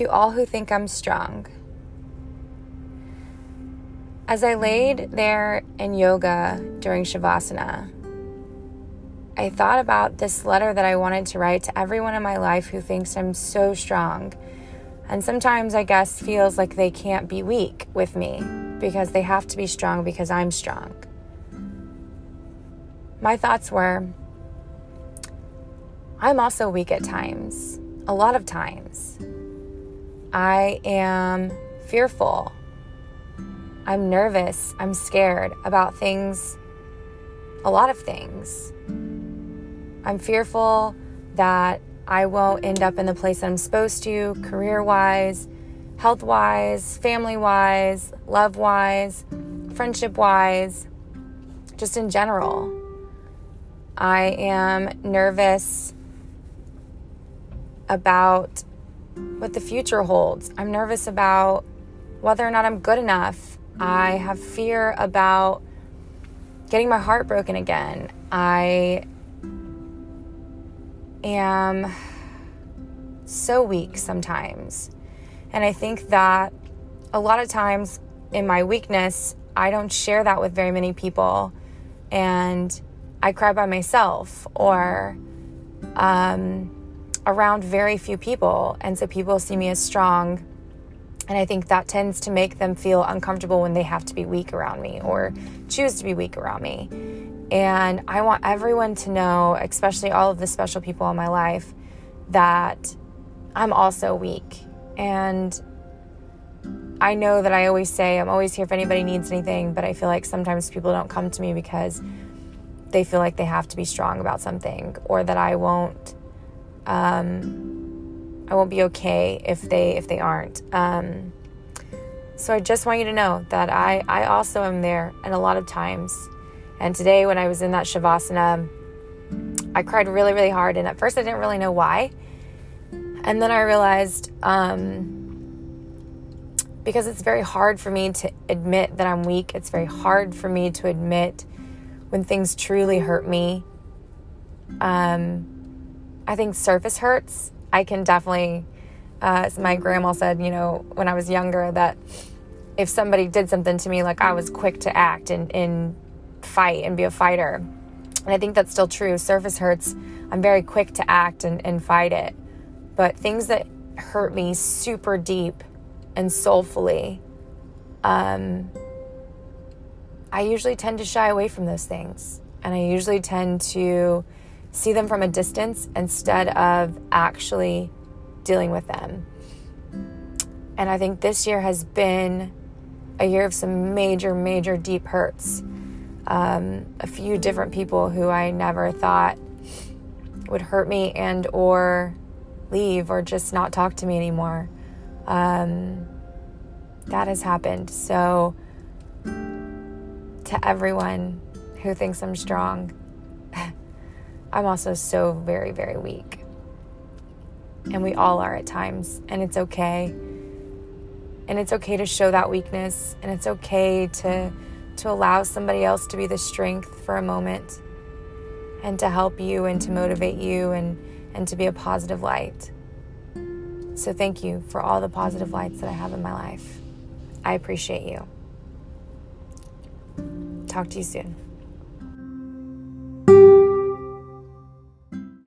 To all who think I'm strong. As I laid there in yoga during Shavasana, I thought about this letter that I wanted to write to everyone in my life who thinks I'm so strong. And sometimes I guess feels like they can't be weak with me because they have to be strong because I'm strong. My thoughts were I'm also weak at times, a lot of times. I am fearful. I'm nervous. I'm scared about things, a lot of things. I'm fearful that I won't end up in the place that I'm supposed to, career wise, health wise, family wise, love wise, friendship wise, just in general. I am nervous about what the future holds. I'm nervous about whether or not I'm good enough. I have fear about getting my heart broken again. I am so weak sometimes. And I think that a lot of times in my weakness, I don't share that with very many people. And I cry by myself or um, around very few people. And so people see me as strong. And I think that tends to make them feel uncomfortable when they have to be weak around me or choose to be weak around me. And I want everyone to know, especially all of the special people in my life, that I'm also weak. And I know that I always say I'm always here if anybody needs anything, but I feel like sometimes people don't come to me because they feel like they have to be strong about something or that I won't um, I won't be okay if they if they aren't. Um, so I just want you to know that I I also am there and a lot of times. And today when I was in that shavasana, I cried really really hard and at first I didn't really know why. And then I realized um, because it's very hard for me to admit that I'm weak. It's very hard for me to admit when things truly hurt me. Um, I think surface hurts. I can definitely, uh, my grandma said, you know, when I was younger, that if somebody did something to me, like I was quick to act and, and fight and be a fighter. And I think that's still true. Surface hurts, I'm very quick to act and, and fight it. But things that hurt me super deep and soulfully, um, I usually tend to shy away from those things. And I usually tend to see them from a distance instead of actually dealing with them. And I think this year has been a year of some major, major deep hurts. Um, a few different people who I never thought would hurt me and or leave or just not talk to me anymore. Um, that has happened. So, to everyone who thinks I'm strong, I'm also so very, very weak. And we all are at times, and it's okay. And it's okay to show that weakness, and it's okay to, to allow somebody else to be the strength for a moment and to help you and to motivate you and, and to be a positive light. So, thank you for all the positive lights that I have in my life. I appreciate you. Talk to you soon.